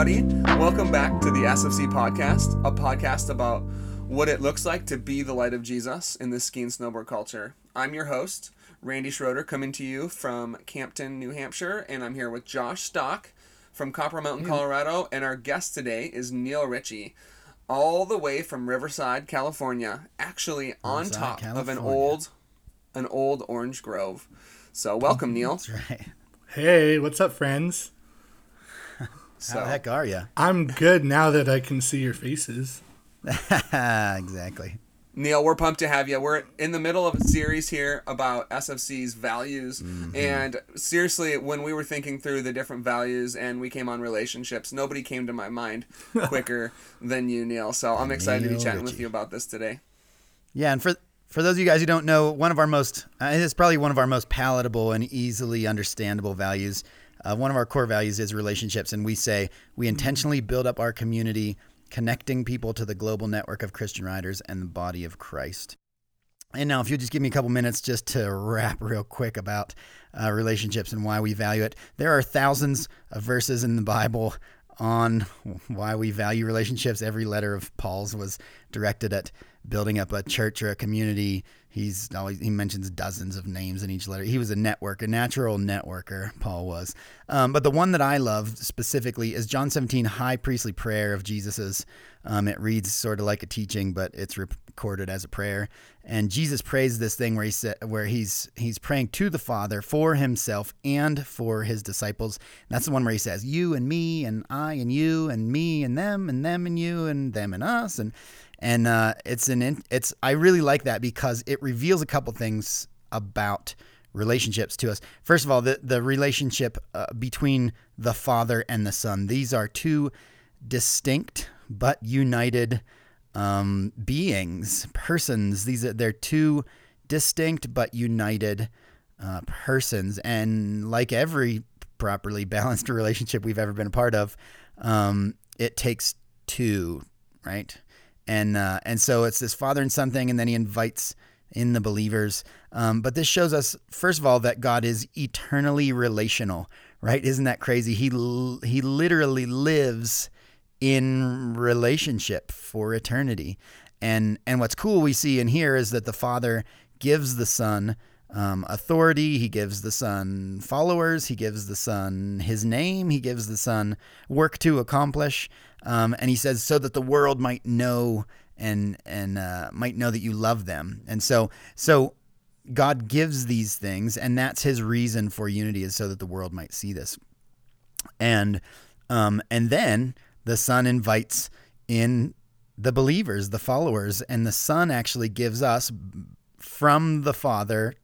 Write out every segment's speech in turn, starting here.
everybody. Welcome back to the SFC podcast, a podcast about what it looks like to be the light of Jesus in the ski and snowboard culture. I'm your host, Randy Schroeder, coming to you from Campton, New Hampshire, and I'm here with Josh Stock from Copper Mountain, Colorado, and our guest today is Neil Richey, all the way from Riverside, California, actually on Riverside, top of an old, an old orange grove. So welcome, Neil. That's right. Hey, what's up, friends? So How the heck are you? I'm good now that I can see your faces. exactly. Neil, we're pumped to have you. We're in the middle of a series here about SFC's values. And seriously, when we were thinking through the different values and we came on relationships, nobody came to my mind quicker than you, Neil. So I'm excited to be Neil chatting with you about this today. Yeah, and for for those of you guys who don't know, one of our most uh, it's probably one of our most palatable and easily understandable values. Uh, one of our core values is relationships, and we say we intentionally build up our community, connecting people to the global network of Christian riders and the body of Christ. And now, if you'll just give me a couple minutes just to wrap real quick about uh, relationships and why we value it. There are thousands of verses in the Bible on why we value relationships. Every letter of Paul's was directed at building up a church or a community. He's always he mentions dozens of names in each letter. He was a network, a natural networker. Paul was, um, but the one that I love specifically is John 17, high priestly prayer of Jesus's. Um, it reads sort of like a teaching, but it's recorded as a prayer. And Jesus prays this thing where he said, where he's he's praying to the Father for himself and for his disciples. that's the one where he says, "You and me and I and you and me and them and them and you and them and us." And and uh, it's an in- it's I really like that because it reveals a couple things about relationships to us. First of all, the the relationship uh, between the Father and the Son. These are two distinct but united um, beings, persons. These are they're two distinct but united uh, persons, and like every properly balanced relationship we've ever been a part of, um, it takes two, right? And uh, and so it's this father and son thing, and then he invites in the believers. Um, but this shows us, first of all, that God is eternally relational, right? Isn't that crazy? He he literally lives in relationship for eternity. And and what's cool we see in here is that the Father gives the Son um, authority. He gives the Son followers. He gives the Son His name. He gives the Son work to accomplish. Um, and He says so that the world might know and and uh, might know that you love them. And so so God gives these things, and that's His reason for unity is so that the world might see this. And um, and then the Son invites in the believers, the followers, and the Son actually gives us from the Father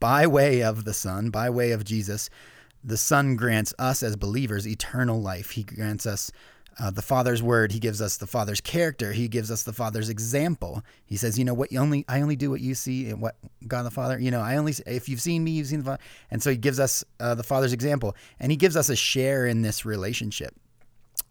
by way of the Son, by way of Jesus. The Son grants us as believers eternal life. He grants us uh, the Father's word. He gives us the Father's character. He gives us the Father's example. He says, "You know what? You only I only do what you see and what God the Father. You know, I only if you've seen me, you've seen the Father." And so He gives us uh, the Father's example, and He gives us a share in this relationship.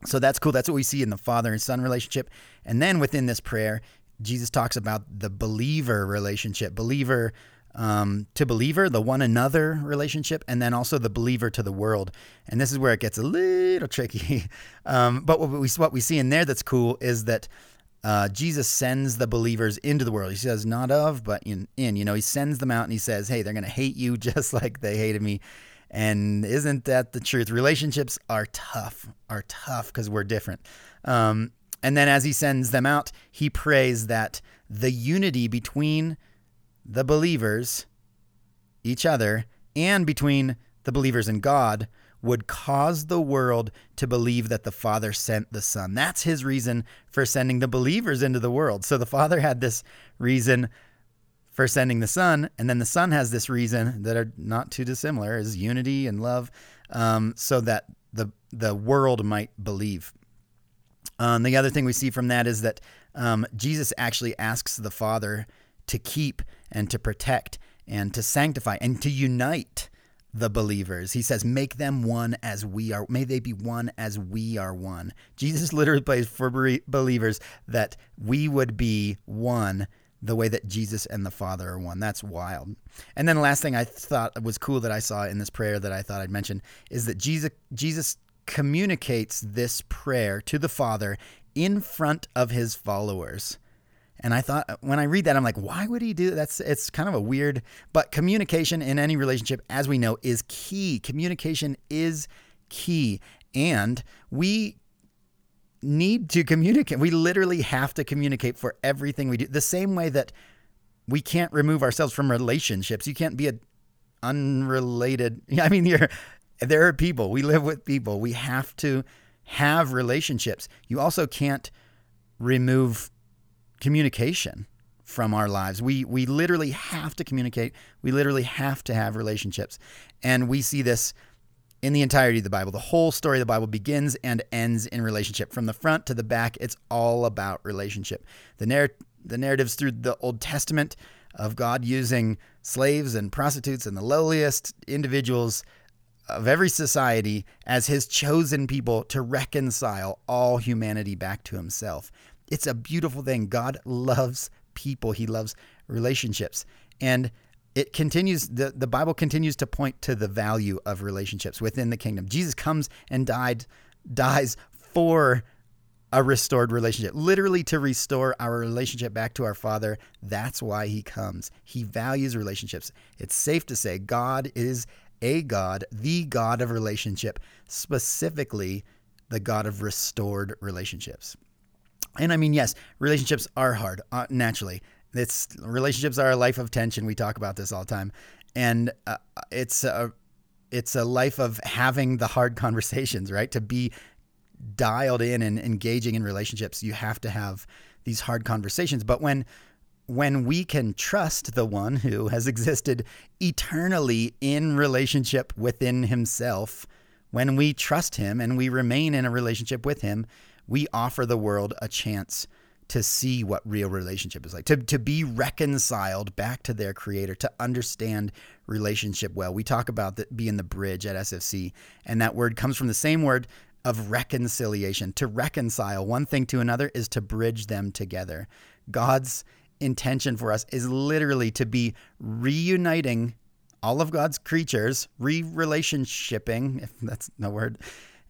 So that's cool. That's what we see in the father and son relationship. And then within this prayer, Jesus talks about the believer relationship, believer um, to believer, the one another relationship, and then also the believer to the world. And this is where it gets a little tricky. um, but what we, what we see in there that's cool is that uh, Jesus sends the believers into the world. He says, not of, but in, in. You know, he sends them out and he says, hey, they're going to hate you just like they hated me. And isn't that the truth? Relationships are tough, are tough because we're different. Um, and then as he sends them out, he prays that the unity between the believers, each other, and between the believers and God would cause the world to believe that the Father sent the Son. That's his reason for sending the believers into the world. So the Father had this reason for sending the Son, and then the Son has this reason that are not too dissimilar, is unity and love, um, so that the the world might believe. Um, the other thing we see from that is that um, Jesus actually asks the Father to keep and to protect and to sanctify and to unite the believers. He says, Make them one as we are. May they be one as we are one. Jesus literally prays for believers that we would be one the way that Jesus and the Father are one. That's wild. And then the last thing I thought was cool that I saw in this prayer that I thought I'd mention is that Jesus Jesus communicates this prayer to the Father in front of his followers. And I thought when I read that, I'm like, why would he do that? That's it's kind of a weird, but communication in any relationship, as we know, is key. Communication is key. And we need to communicate. We literally have to communicate for everything we do. The same way that we can't remove ourselves from relationships. You can't be a unrelated. I mean, you're there are people. We live with people. We have to have relationships. You also can't remove communication from our lives. We we literally have to communicate. We literally have to have relationships. And we see this in the entirety of the Bible. The whole story of the Bible begins and ends in relationship. From the front to the back, it's all about relationship. The narr- the narratives through the Old Testament of God using slaves and prostitutes and the lowliest individuals of every society as his chosen people to reconcile all humanity back to himself. It's a beautiful thing. God loves people, he loves relationships. And it continues the, the bible continues to point to the value of relationships within the kingdom. Jesus comes and died dies for a restored relationship literally to restore our relationship back to our father. That's why he comes. He values relationships. It's safe to say god is a god the god of relationship specifically the god of restored relationships and i mean yes relationships are hard uh, naturally it's relationships are a life of tension. We talk about this all the time, and uh, it's a it's a life of having the hard conversations. Right to be dialed in and engaging in relationships, you have to have these hard conversations. But when when we can trust the one who has existed eternally in relationship within himself, when we trust him and we remain in a relationship with him, we offer the world a chance to see what real relationship is like, to, to be reconciled back to their creator, to understand relationship well. We talk about that being the bridge at SFC, and that word comes from the same word of reconciliation. To reconcile one thing to another is to bridge them together. God's intention for us is literally to be reuniting all of God's creatures, re relationshiping, if that's no word,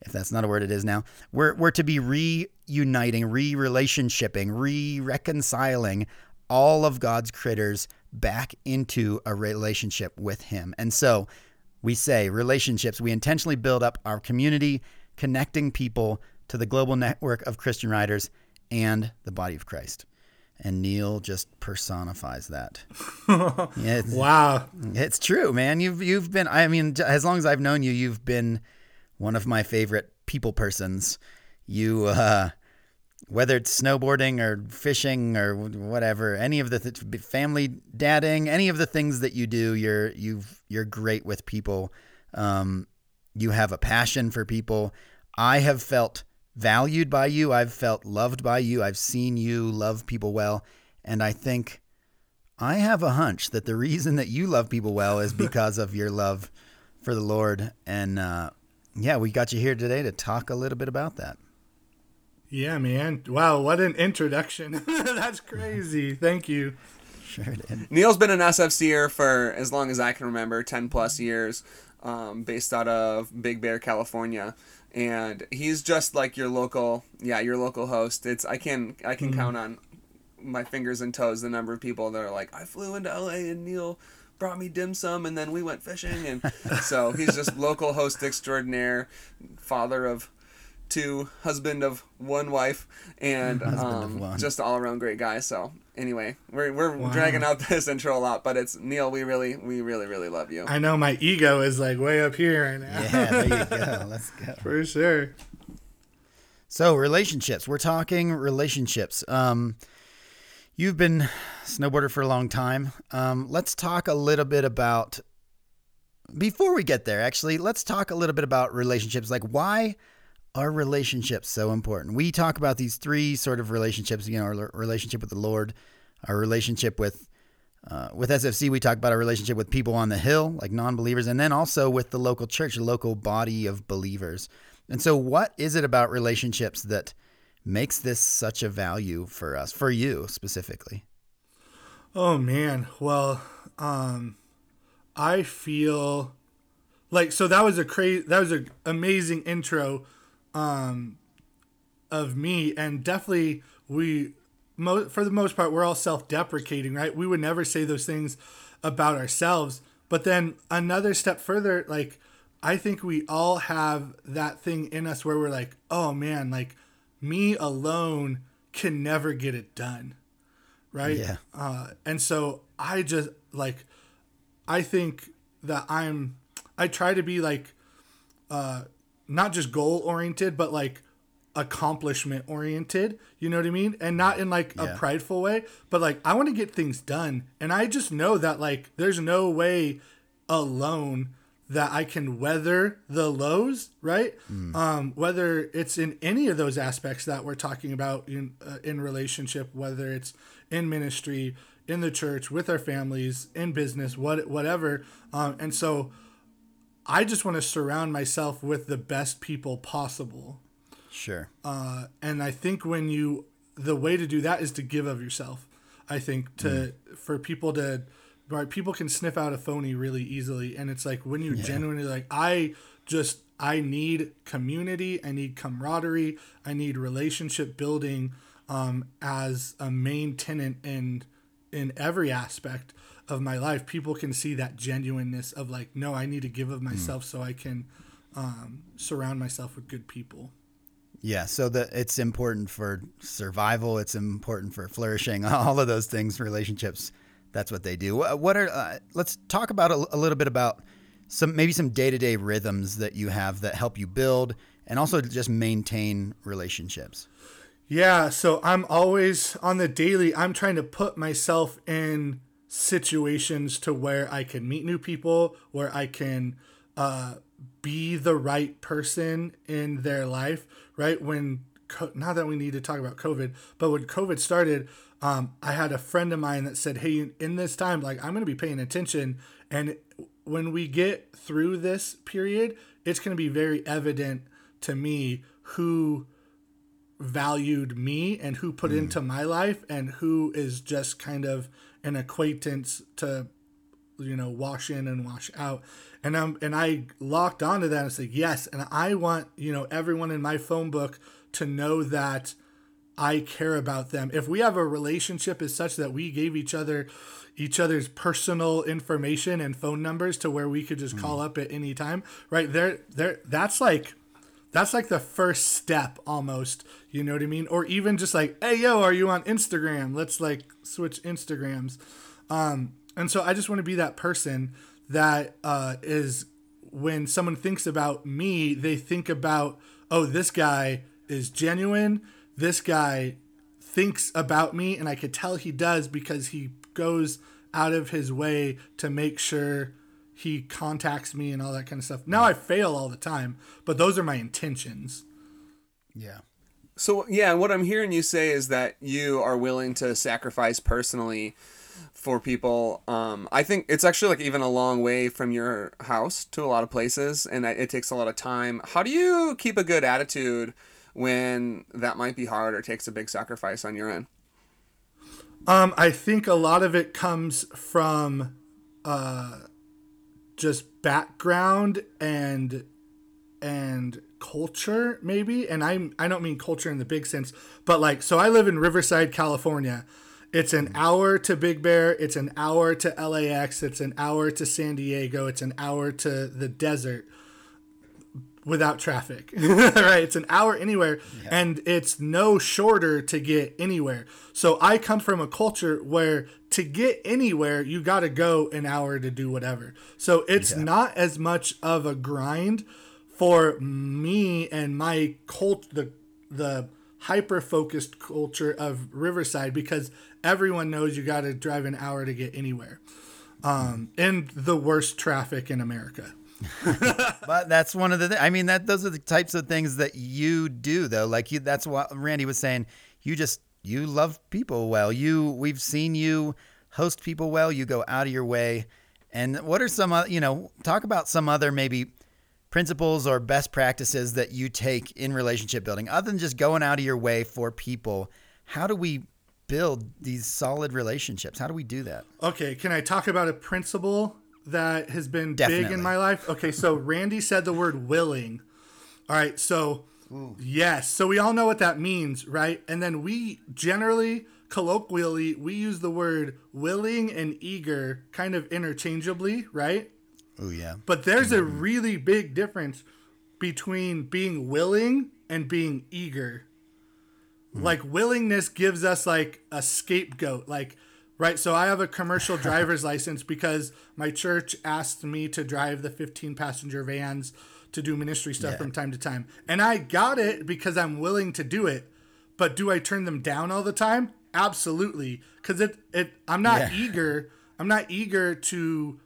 if that's not a word, it is now. We're, we're to be reuniting, re relationshiping, re reconciling all of God's critters back into a relationship with Him. And so we say relationships, we intentionally build up our community, connecting people to the global network of Christian riders and the body of Christ. And Neil just personifies that. yeah, it's, wow, it's true, man. You've you've been. I mean, as long as I've known you, you've been one of my favorite people persons. You, uh, whether it's snowboarding or fishing or whatever, any of the th- family dadding, any of the things that you do, you're you you're great with people. Um, you have a passion for people. I have felt valued by you. I've felt loved by you. I've seen you love people well, and I think I have a hunch that the reason that you love people well is because of your love for the Lord and uh, yeah, we got you here today to talk a little bit about that. Yeah, man. Wow, what an introduction. That's crazy. Thank you. Sure did. Neil's been an SFCer for as long as I can remember, 10 plus years, um, based out of Big Bear, California. And he's just like your local, yeah, your local host. It's I can I can mm-hmm. count on my fingers and toes the number of people that are like, I flew into LA and Neil brought me dim sum and then we went fishing and so he's just local host extraordinaire father of two husband of one wife and um, just all around great guy. So anyway we're, we're wow. dragging out this intro a lot but it's neil we really we really really love you. I know my ego is like way up here right now. Yeah there you go. Let's go. For sure. So relationships. We're talking relationships. Um You've been snowboarder for a long time. Um, let's talk a little bit about before we get there. Actually, let's talk a little bit about relationships. Like, why are relationships so important? We talk about these three sort of relationships. You know, our relationship with the Lord, our relationship with uh, with SFC. We talk about our relationship with people on the hill, like non-believers, and then also with the local church, local body of believers. And so, what is it about relationships that makes this such a value for us, for you specifically? Oh man, well, um, I feel like so that was a crazy, that was an amazing intro um, of me, and definitely we, mo- for the most part, we're all self-deprecating, right? We would never say those things about ourselves. But then another step further, like I think we all have that thing in us where we're like, oh man, like me alone can never get it done, right? Yeah. Uh, and so I just like, I think that I'm, I try to be like, uh, not just goal oriented, but like accomplishment oriented. You know what I mean? And not in like Yeah. a prideful way, but like I want to get things done. And I just know that like there's no way alone that I can weather the lows, right? Um, whether it's in any of those aspects that we're talking about in uh, in relationship, whether it's in ministry, in the church, with our families, in business, what whatever. Um, and so, I just want to surround myself with the best people possible. Sure. Uh, and I think when you, the way to do that is to give of yourself. I think to for people to, right? People can sniff out a phony really easily, and it's like when you genuinely like, I just I need community, I need camaraderie, I need relationship building um, as a main tenant in in every aspect of my life. People can see that genuineness of like, no, I need to give of myself so I can um, surround myself with good people. Yeah, so that it's important for survival. It's important for flourishing. All of those things, relationships. That's what they do. What are? Uh, let's talk about a, a little bit about some maybe some day to day rhythms that you have that help you build and also just maintain relationships. Yeah, so I'm always on the daily, I'm trying to put myself in situations to where I can meet new people, where I can uh, be the right person in their life, right? When, not that we need to talk about COVID, but when COVID started, um, I had a friend of mine that said, Hey, in this time, like, I'm going to be paying attention. And when we get through this period, it's going to be very evident to me who valued me and who put into my life and who is just kind of an acquaintance to you know wash in and wash out and um and I locked onto that and said yes and I want you know everyone in my phone book to know that I care about them. If we have a relationship is such that we gave each other each other's personal information and phone numbers to where we could just call up at any time right? There there that's like that's like the first step almost you know what i mean? Or even just like hey yo are you on instagram? Let's like switch instagrams. Um and so i just want to be that person that uh is when someone thinks about me they think about oh this guy is genuine this guy thinks about me and i could tell he does because he goes out of his way to make sure he contacts me and all that kind of stuff. Now I fail all the time, but those are my intentions. Yeah. So yeah, what I'm hearing you say is that you are willing to sacrifice personally for people. Um, I think it's actually like even a long way from your house to a lot of places, and it takes a lot of time. How do you keep a good attitude when that might be hard or takes a big sacrifice on your end? Um, I think a lot of it comes from uh, just background and and culture maybe. And i i don't mean culture in the big sense but like so i live in riverside california. It's an hour to big bear. It's an hour to lax it's an hour to san diego. It's an hour to the desert without traffic. Right? It's an hour anywhere and it's no shorter to get anywhere. So i come from a culture where to get anywhere you got to go an hour to do whatever. So it's not as much of a grind for me and my cult the the hyper focused culture of riverside because everyone knows you got to drive an hour to get anywhere. Um in the worst traffic in america But that's one of the. Th- I mean, that those are the types of things that you do, though. Like you, that's what Randy was saying. You just you love people well. You we've seen you host people well. You go out of your way. And what are some, oth- you know, talk about some other maybe principles or best practices that you take in relationship building, other than just going out of your way for people. How do we build these solid relationships? How do we do that? Okay, can I talk about a principle that has been big in my life? Okay, so Randy said the word willing. All right, so Yes. So we all know what that means, right? And then we generally, colloquially, we use the word willing and eager kind of interchangeably, right? Oh yeah. But there's a mm-hmm. really big difference between being willing and being eager. Mm-hmm. Like willingness gives us like a scapegoat, like right. So I have a commercial driver's license because my church asked me to drive the 15 passenger vans to do ministry stuff Yeah. from time to time, and I got it because I'm willing to do it. But do I turn them down all the time? Absolutely, because it it I'm not Yeah. eager. I'm not eager to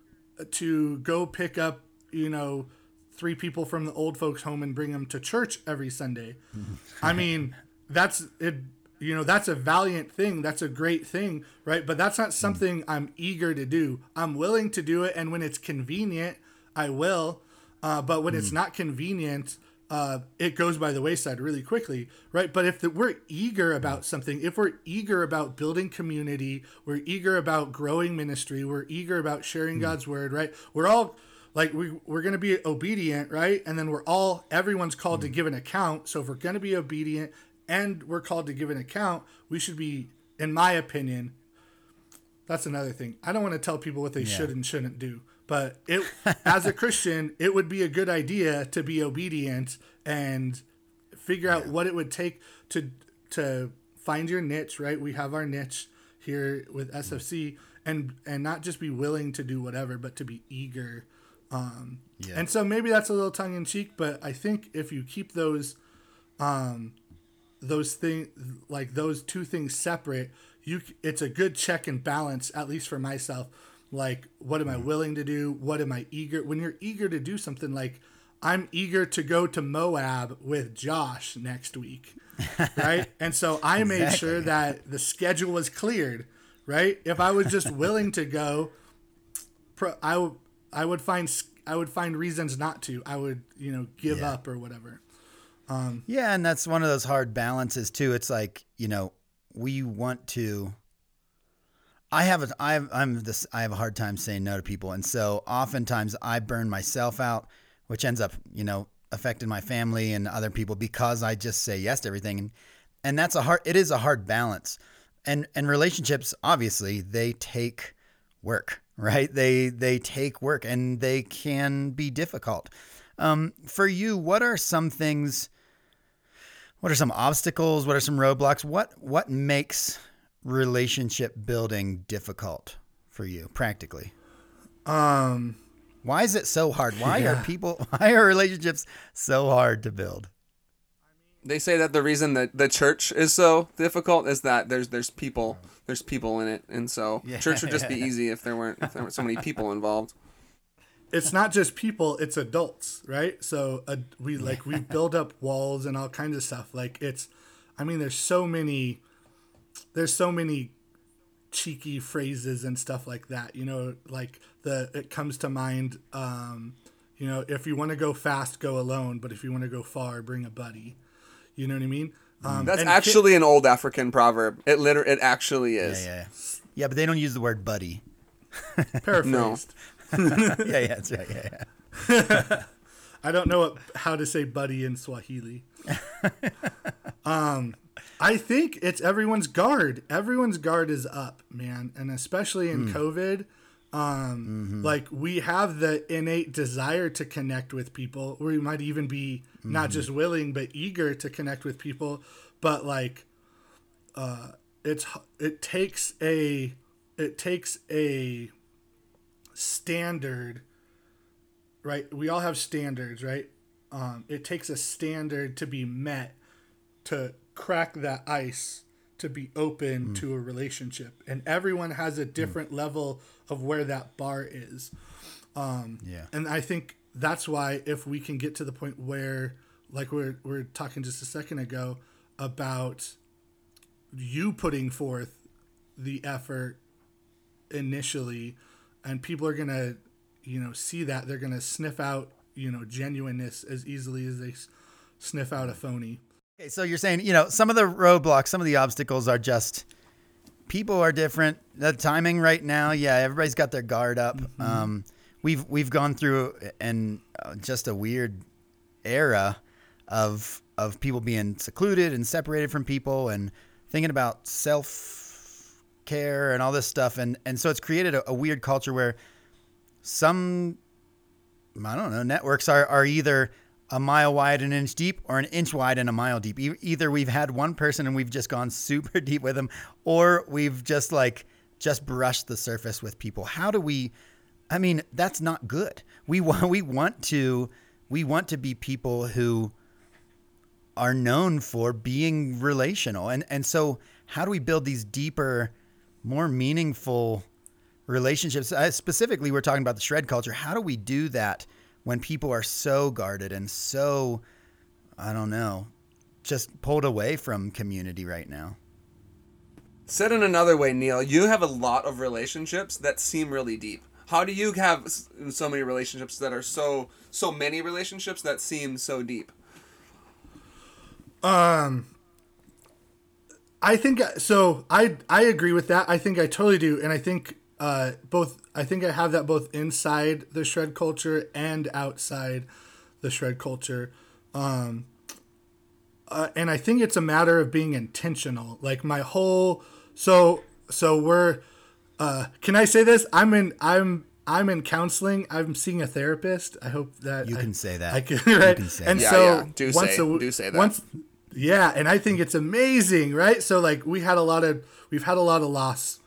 to go pick up you know three people from the old folks home and bring them to church every Sunday. I mean, that's it. You know, that's a valiant thing. That's a great thing, right? But that's not hmm. something I'm eager to do. I'm willing to do it, and when it's convenient, I will. Uh, but when it's hmm. not convenient, uh, it goes by the wayside really quickly, right? But if the, we're eager hmm. about something, if we're eager about building community, we're eager about growing ministry, we're eager about sharing God's word, right? We're all like we we're gonna be obedient, right? And then we're all everyone's called to give an account. So if we're gonna be obedient and we're called to give an account, we should be, in my opinion, that's another thing. I don't want to tell people what they should and shouldn't do, but it as a Christian, it would be a good idea to be obedient and figure out what it would take to to find your niche, right? We have our niche here with SFC and and not just be willing to do whatever, but to be eager. Um Yeah. and so maybe that's a little tongue in cheek, but I think if you keep those um those things like those two things separate you it's a good check and balance at least for myself like what am i mm. willing to do what am i eager when you're eager to do something like i'm eager to go to moab with josh next week right and so i made sure that the schedule was cleared right if i was just willing to go pro- I would I would find i would find reasons not to. I would you know give Yeah. up or whatever. Yeah, and that's one of those hard balances too. It's like you know we want to. I have a I have, I'm this I have a hard time saying no to people, and so oftentimes I burn myself out, which ends up you know affecting my family and other people because I just say yes to everything, and and that's a hard. It is a hard balance, and and relationships obviously they take work, right? They they take work and they can be difficult. Um, for you, what are some things? What are some obstacles? What are some roadblocks? What what makes relationship building difficult for you practically? Um, Why is it so hard? Why Yeah. are people why are relationships so hard to build? They say that the reason that the church is so difficult is that there's there's people there's people in it, and so Yeah. church would just be easy if there weren't if there weren't so many people involved. It's not just people; it's adults, right? So uh, we like we build up walls and all kinds of stuff. Like it's, I mean, there's so many, there's so many cheeky phrases and stuff like that. You know, like the it comes to mind. Um, you know, if you want to go fast, go alone. But if you want to go far, bring a buddy. You know what I mean? Um, That's and ki- actually an old African proverb. It liter it actually is Yeah, is. yeah. Yeah, but they don't use the word buddy. paraphrased. yeah, yeah, that's right. Yeah, yeah. I don't know what, how to say buddy in Swahili. um, I think it's everyone's guard. Everyone's guard is up, man, and especially in COVID. Um, like we have the innate desire to connect with people. We might even be not just willing but eager to connect with people. But like, uh, it's it takes a it takes a standard right? We all have standards, right? Um, it takes a standard to be met to crack that ice to be open to a relationship, and everyone has a different level of where that bar is. Um, Yeah. and I think that's why if we can get to the point where, like we're we're talking just a second ago about you putting forth the effort initially and people are gonna you know see that they're gonna sniff out you know genuineness as easily as they sniff out a phony Okay, so you're saying, you know, some of the roadblocks, some of the obstacles are just people are different. The timing right now, yeah, everybody's got their guard up. Um, we've we've gone through and uh, just a weird era of of people being secluded and separated from people and thinking about self care and all this stuff and and so it's created a, a weird culture where some I don't know networks are are either a mile wide and an inch deep or an inch wide and a mile deep. E- either we've had one person and we've just gone super deep with them or we've just like just brushed the surface with people. How do we I mean, that's not good. We want we want to we want to be people who are known for being relational. And and so how do we build these deeper, more meaningful relationships? Specifically, we're talking about the shred culture. How do we do that when people are so guarded and so I don't know, just pulled away from community right now? Said in another way, Neil, you have a lot of relationships that seem really deep. How do you have so many relationships that are so so many relationships that seem so deep? Um, I think so. I I agree with that. I think I totally do, and I think uh, both. I think I have that both inside the shred culture and outside the shred culture, um, uh, and I think it's a matter of being intentional. Like my whole so so we're. Uh, can I say this? I'm in. I'm. I'm in counseling. I'm seeing a therapist. I hope that You I- can say that. I can. Right? can say and that. so Yeah, yeah. Do once say- a w- do say that. Once yeah, and I think it's amazing, right? So like we had a lot of we've had a lot of loss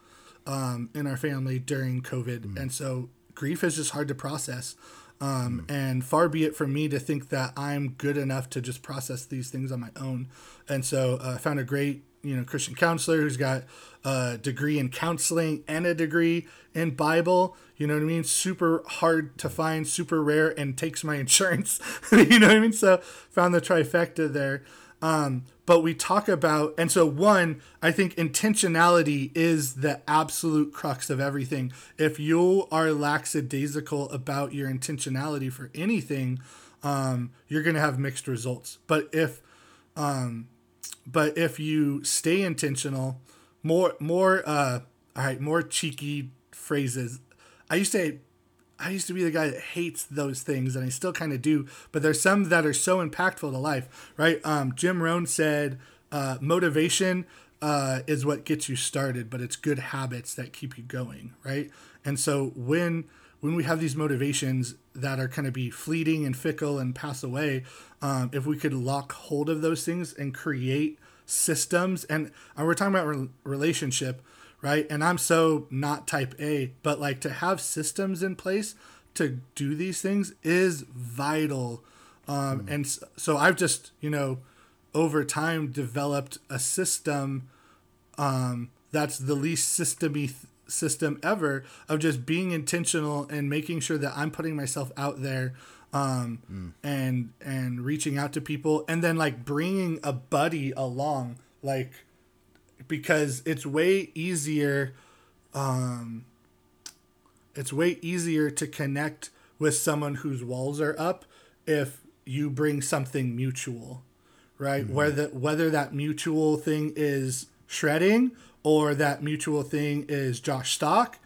um, in our family during COVID, and so grief is just hard to process. Um, And far be it from me to think that I'm good enough to just process these things on my own. And so uh, I found a great you know Christian counselor who's got a degree in counseling and a degree in Bible. You know what I mean? Super hard to find, super rare, and takes my insurance. you know what I mean? So found the trifecta there. Um, but we talk about, and so one, I think intentionality is the absolute crux of everything. If you are lackadaisical about your intentionality for anything, um, you're going to have mixed results. But if, um, but if you stay intentional, more, more, uh, all right, more cheeky phrases. I used to I used to be the guy that hates those things, and I still kind of do. But there's some that are so impactful to life, right? Um, Jim Rohn said, uh, "Motivation uh, is what gets you started, but it's good habits that keep you going, right?" And so when when we have these motivations that are kind of be fleeting and fickle and pass away, um, if we could lock hold of those things and create systems, and uh, we're talking about re- relationship right? And I'm so not type A, but like to have systems in place to do these things is vital. Um, And so I've just, you know, over time developed a system um, that's the least systemy th- system ever of just being intentional and making sure that I'm putting myself out there um, and and reaching out to people and then like bringing a buddy along like because it's way easier um it's way easier to connect with someone whose walls are up if you bring something mutual right whether whether that mutual thing is shredding or that mutual thing is Josh Stock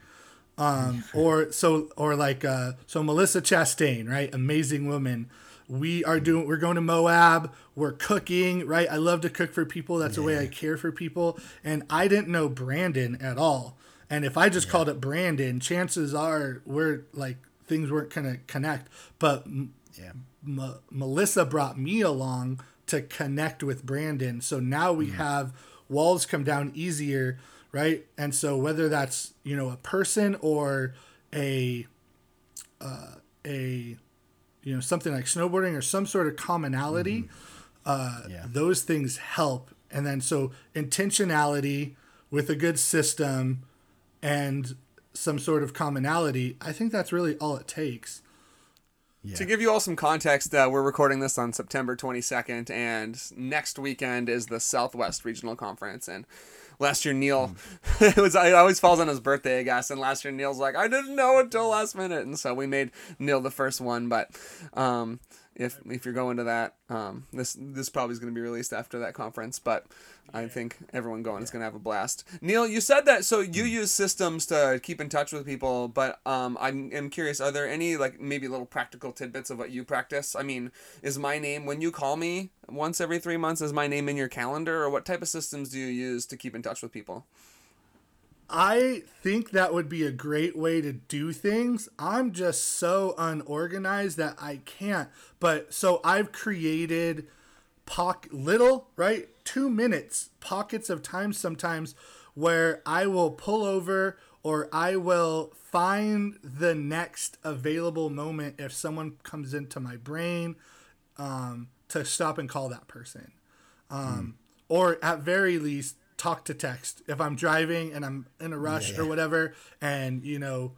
um, or so or like uh, so Melissa Chastain, right? Amazing woman. We are doing. We're going to Moab. We're cooking, right? I love to cook for people. That's the way I care for people. And I didn't know Brandon at all. And if I just called it Brandon, chances are we're like things weren't gonna connect. But Yeah. M- Melissa brought me along to connect with Brandon. So now we have walls come down easier, right? And so whether that's you know a person or a uh, a you know something like snowboarding or some sort of commonality, uh, Yeah. those things help. And then so intentionality with a good system and some sort of commonality, I think that's really all it takes. To give you all some context, uh, we're recording this on September 22nd, and next weekend is the Southwest Regional Conference. And last year, Neil, it was it always falls on his birthday, I guess. And last year, Neil's like, I didn't know until last minute, and so we made Neil the first one. But um, if if you're going to that. Um, this this probably is going to be released after that conference, but I think everyone going is going to have a blast. Neil, you said that so you use systems to keep in touch with people, but um, I'm, I'm curious. Are there any like maybe little practical tidbits of what you practice? I mean, is my name when you call me once every three months? Is my name in your calendar, or what type of systems do you use to keep in touch with people? I think that would be a great way to do things. I'm just so unorganized that I can't. But so I've created pock little, right? 2 minutes pockets of time sometimes where I will pull over or I will find the next available moment if someone comes into my brain um, to stop and call that person. Um, Or at very least, talk to text if I'm driving and I'm in a rush or whatever, and you know,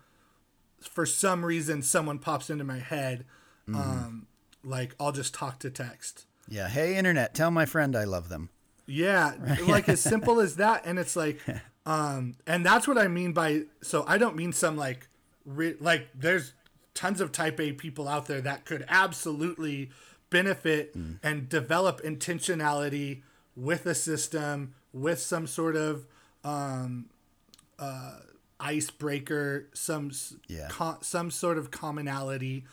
for some reason someone pops into my head, um, like I'll just talk to text. Yeah. Hey, internet, tell my friend I love them. Yeah, like as simple as that, and it's like, um, and that's what I mean by. So I don't mean some like, re- like there's tons of Type A people out there that could absolutely benefit and develop intentionality with a system with some sort of um, uh, icebreaker, some Yeah. co- some sort of commonality.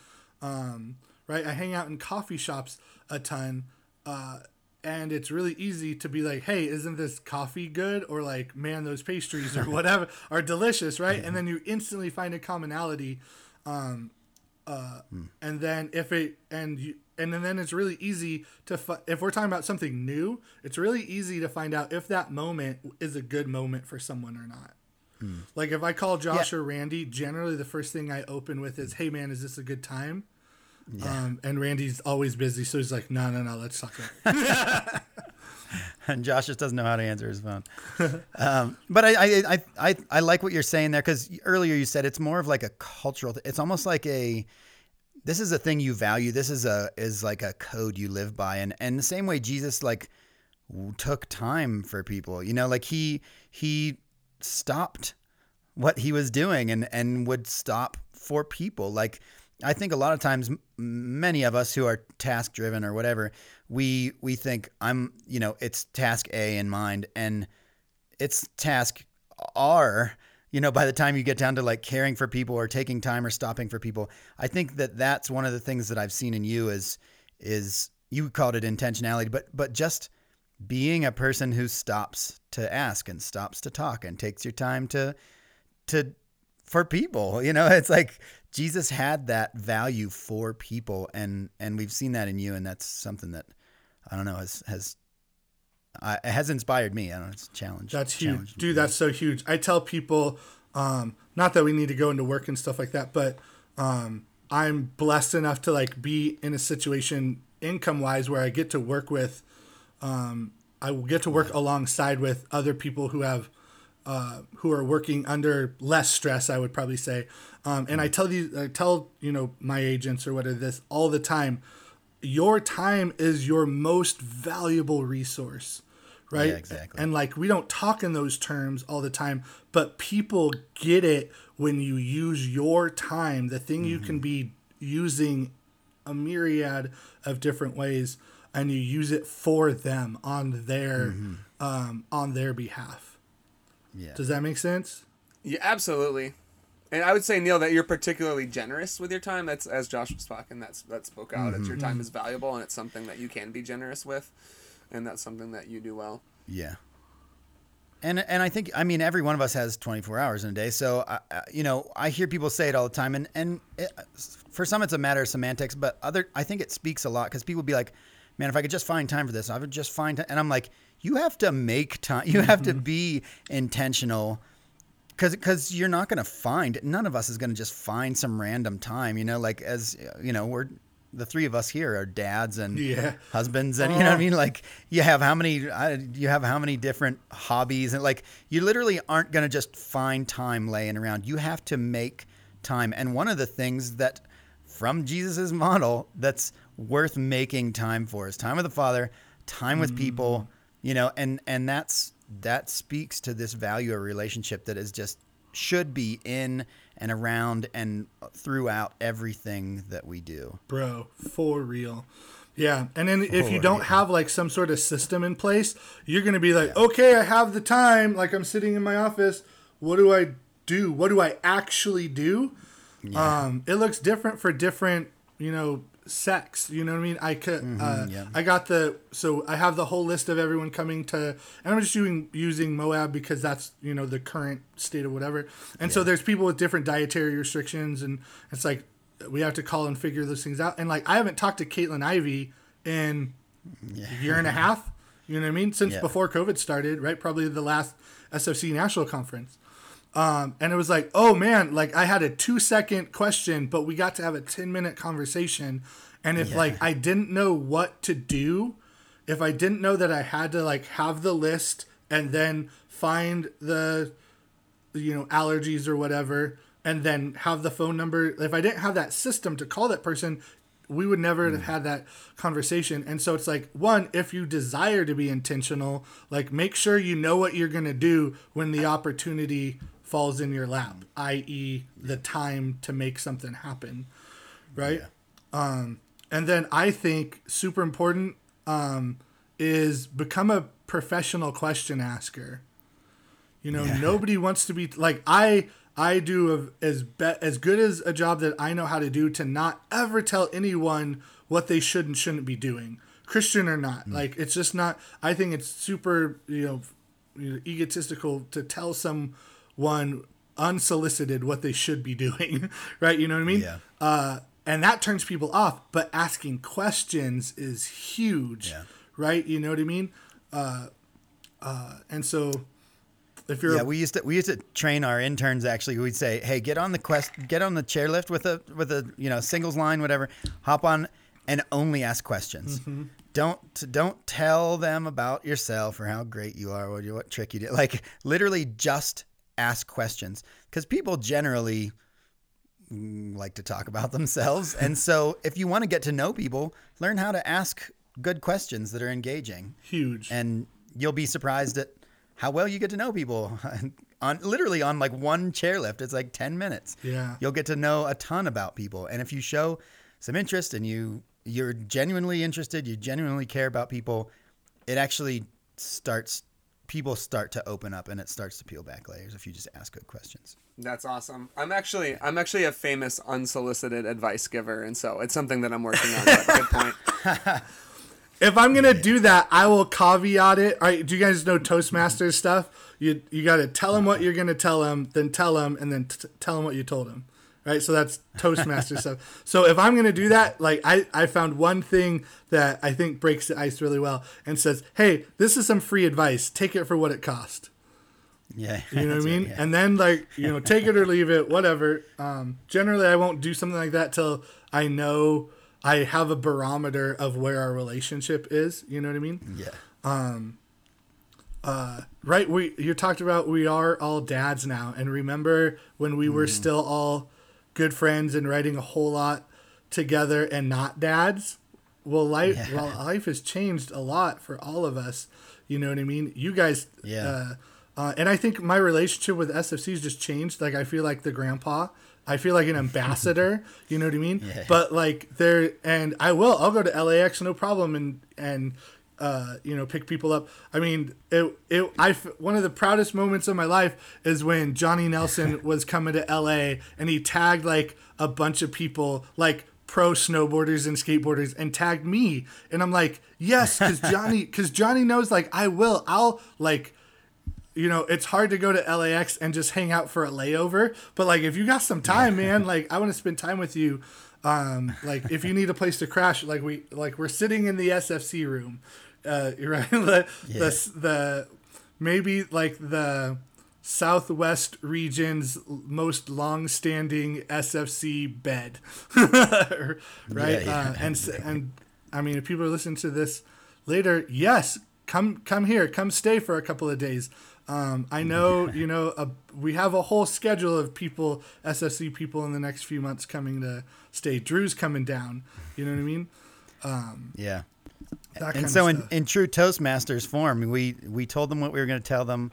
Um, right, I hang out in coffee shops a ton. Uh, and it's really easy to be like, "Hey, isn't this coffee good?" or like, "Man, those pastries or whatever are delicious," right? And then you instantly find a commonality. Um, uh, and then if it and you and then it's really easy to fi- if we're talking about something new, it's really easy to find out if that moment is a good moment for someone or not. Like if I call Josh Yeah. or Randy, generally the first thing I open with is, "Hey man, is this a good time?" Um, and Randy's always busy, so he's like, "No, no, no, let's talk." About it." and Josh just doesn't know how to answer his phone. um, but I, I, I, I, I like what you're saying there because earlier you said it's more of like a cultural. It's almost like a. This is a thing you value. This is a is like a code you live by, and and the same way Jesus like took time for people. You know, like he he stopped what he was doing and and would stop for people like i think a lot of times many of us who are task driven or whatever we we think i'm you know it's task a in mind and it's task r you know by the time you get down to like caring for people or taking time or stopping for people i think that that's one of the things that i've seen in you is is you called it intentionality but but just being a person who stops to ask and stops to talk and takes your time to to for people you know? It's like jesus had that value for people and and we've seen that in you and that's something that i don't know has has uh, it has inspired me i don't know it's a challenge That's huge, dude. That's so huge. I tell people, um, not that we need to go into work and stuff like that, but um, I'm blessed enough to like be in a situation income wise where I get to work with, um, I will get to work alongside with other people who have, uh, who are working under less stress. I would probably say, um, and I tell these, I tell you know my agents or whatever this all the time. Your time is your most valuable resource right? Yeah, exactly. And like we don't talk in those terms all the time, but people get it when you use your time, the thing you Mm-hmm. can be using a myriad of different ways and you use it for them on their Mm-hmm. um, on their behalf. yeah Does that make sense? Yeah, absolutely. And I would say Neil that you're particularly generous with your time. That's as Josh was talking. That's that spoke out. It's your Mm-hmm. time is valuable, and it's something that you can be generous with, and that's something that you do well. Yeah. And and I think I mean every one of us has 24 hours in a day. So I, I- you know I hear people say it all the time, and and it, for some it's a matter of semantics, but other I think it speaks a lot because people be like, man, if I could just find time for this, I would just find time. And I'm like, you have to make time. You have to be intentional. Cause, cause you're not gonna find. None of us is gonna just find some random time. You know, like as you know, we're the three of us here are dads and Yeah. husbands and you know what I Oh. mean like you have how many you have how many different hobbies and like you literally aren't going to just find time laying around you have to make time and one of the things that from Jesus's model that's worth making time for is time with the father time with people mm. you know and and that's that speaks to this value of relationship that is just should be in and around and throughout everything that we do. bro for real. Yeah and then if you don't have like some sort of system in place you're gonna be like okay i have the time like i'm sitting in my office what do i do? What do i actually do? Um it looks different for different you know sex you know what i mean? I could uh, yeah. i got the so i have the whole list of everyone coming to and i'm just doing using moab because that's you know the current state of whatever. And so there's people with different dietary restrictions and it's like we have to call and figure those things out. And like i haven't talked to caitlin ivy in a year and a half you know what i mean? Since Yeah. before covid started right? Probably the last sfc national conference um, and it was like, oh man, like I had a two second question, but we got to have a 10 minute conversation. And if like I didn't know what to do, if I didn't know that I had to like have the list and then find the, you know, allergies or whatever, and then have the phone number, if I didn't have that system to call that person, we would never have had that conversation. And so it's like, one, if you desire to be intentional, like make sure you know what you're going to do when the opportunity falls in your lap, i.e., the time to make something happen. Right. Um, and then I think super important um, is become a professional question asker. You know, nobody wants to be like I. I do a, as be, as good as a job that I know how to do to not ever tell anyone what they should and shouldn't be doing, Christian or not. Like it's just not. I think it's super you know, egotistical to tell someone unsolicited what they should be doing, right? You know what I mean? Yeah. Uh, and that turns people off. But asking questions is huge, Yeah. right? You know what I mean? Uh, uh, and so if you're Yeah, we used to we used to train our interns. Actually, we'd say, "Hey, get on the quest, get on the chairlift with a with a you know singles line, whatever. Hop on and only ask questions. Mm-hmm. Don't don't tell them about yourself or how great you are, what you what trick you did. Like literally, just ask questions because people generally mm, like to talk about themselves. and so, if you want to get to know people, learn how to ask good questions that are engaging huge. and you'll be surprised at how well you get to know people on literally on like one chairlift it's like 10 minutes Yeah. you'll get to know a ton about people and if you show some interest and you you're genuinely interested you genuinely care about people it actually starts people start to open up and it starts to peel back layers if you just ask good questions That's awesome. I'm actually I'm actually a famous unsolicited advice giver, and so it's something that I'm working on. But good point. If I'm gonna do that, I will caveat it. All right, do you guys know Toastmasters stuff? You you got to tell them what you're gonna tell them, then tell them, and then t- tell them what you told them. Right, so that's Toastmaster stuff. So if I'm gonna do that, like I I found one thing that I think breaks the ice really well and says, "Hey, this is some free advice. Take it for what it cost." yeah You know what I mean? right, yeah. And then like, you know, take it or leave it, whatever. Um, generally I won't do something like that till I know I have a barometer of where our relationship is. You know what I mean? yeah Um. Uh, Right? We you talked about we are all dads now, and remember when we were still all good friends and riding a whole lot together and not dads? Well, life Yeah. well life has changed a lot for all of us. You know what I mean? You guys, Yeah. Uh, uh, and I think my relationship with SFC's just changed. Like I feel like the grandpa. I feel like an ambassador. you know what I mean? Yeah. But like there, and I will. I'll go to LAX, no problem, and and uh, you know pick people up. I mean, it it I one of the proudest moments of my life is when Johnny Nelson was coming to LA and he tagged like a bunch of people like pro snowboarders and skateboarders and tagged me and I'm like yes because Johnny because Johnny knows like I will I'll like you know, it's hard to go to LAX and just hang out for a layover. But like, if you got some time, man, like I want to spend time with you. Um, like if you need a place to crash, like we like we're sitting in the SFC room, uh, you're right. the, the the maybe like the Southwest region's most long-standing SFC bed, right? Yeah, yeah. Uh, and and I mean, if people are listening to this later, yes, come come here, come stay for a couple of days. Um, I know, you know, a, we have a whole schedule of people, SFC people, in the next few months coming to stay. Drew's coming down. You know what I mean? yeah That and so in, in true toastmasters form we we told them what we were going to tell them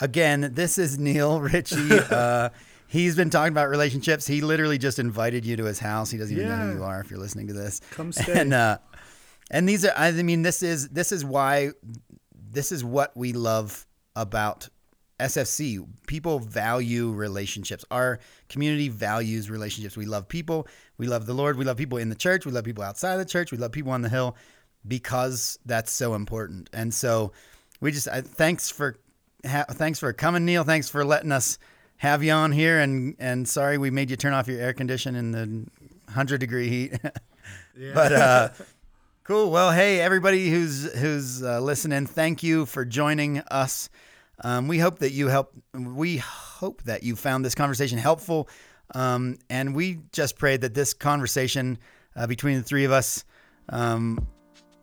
Again, this is Neil Richey. Uh, he's been talking about relationships. He literally just invited you to his house. He doesn't even know who you are if you're listening to this. Come stay. And uh, and these are. I mean, this is this is why this is what we love about SFC. People value relationships. Our community values relationships. We love people. We love the Lord. We love people in the church. We love people outside of the church. We love people on the hill because that's so important. And so we just I, thanks for ha, thanks for coming, Neil. Thanks for letting us have you on here. And and sorry we made you turn off your air condition in the hundred degree heat. But uh, cool. Well, hey everybody who's who's uh, listening, thank you for joining us. Um, we hope that you help. We hope that you found this conversation helpful, um, and we just pray that this conversation uh, between the three of us, um,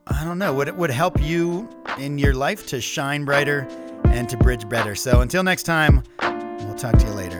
I don't know, would would help you in your life to shine brighter and to bridge better. So until next time, we'll talk to you later.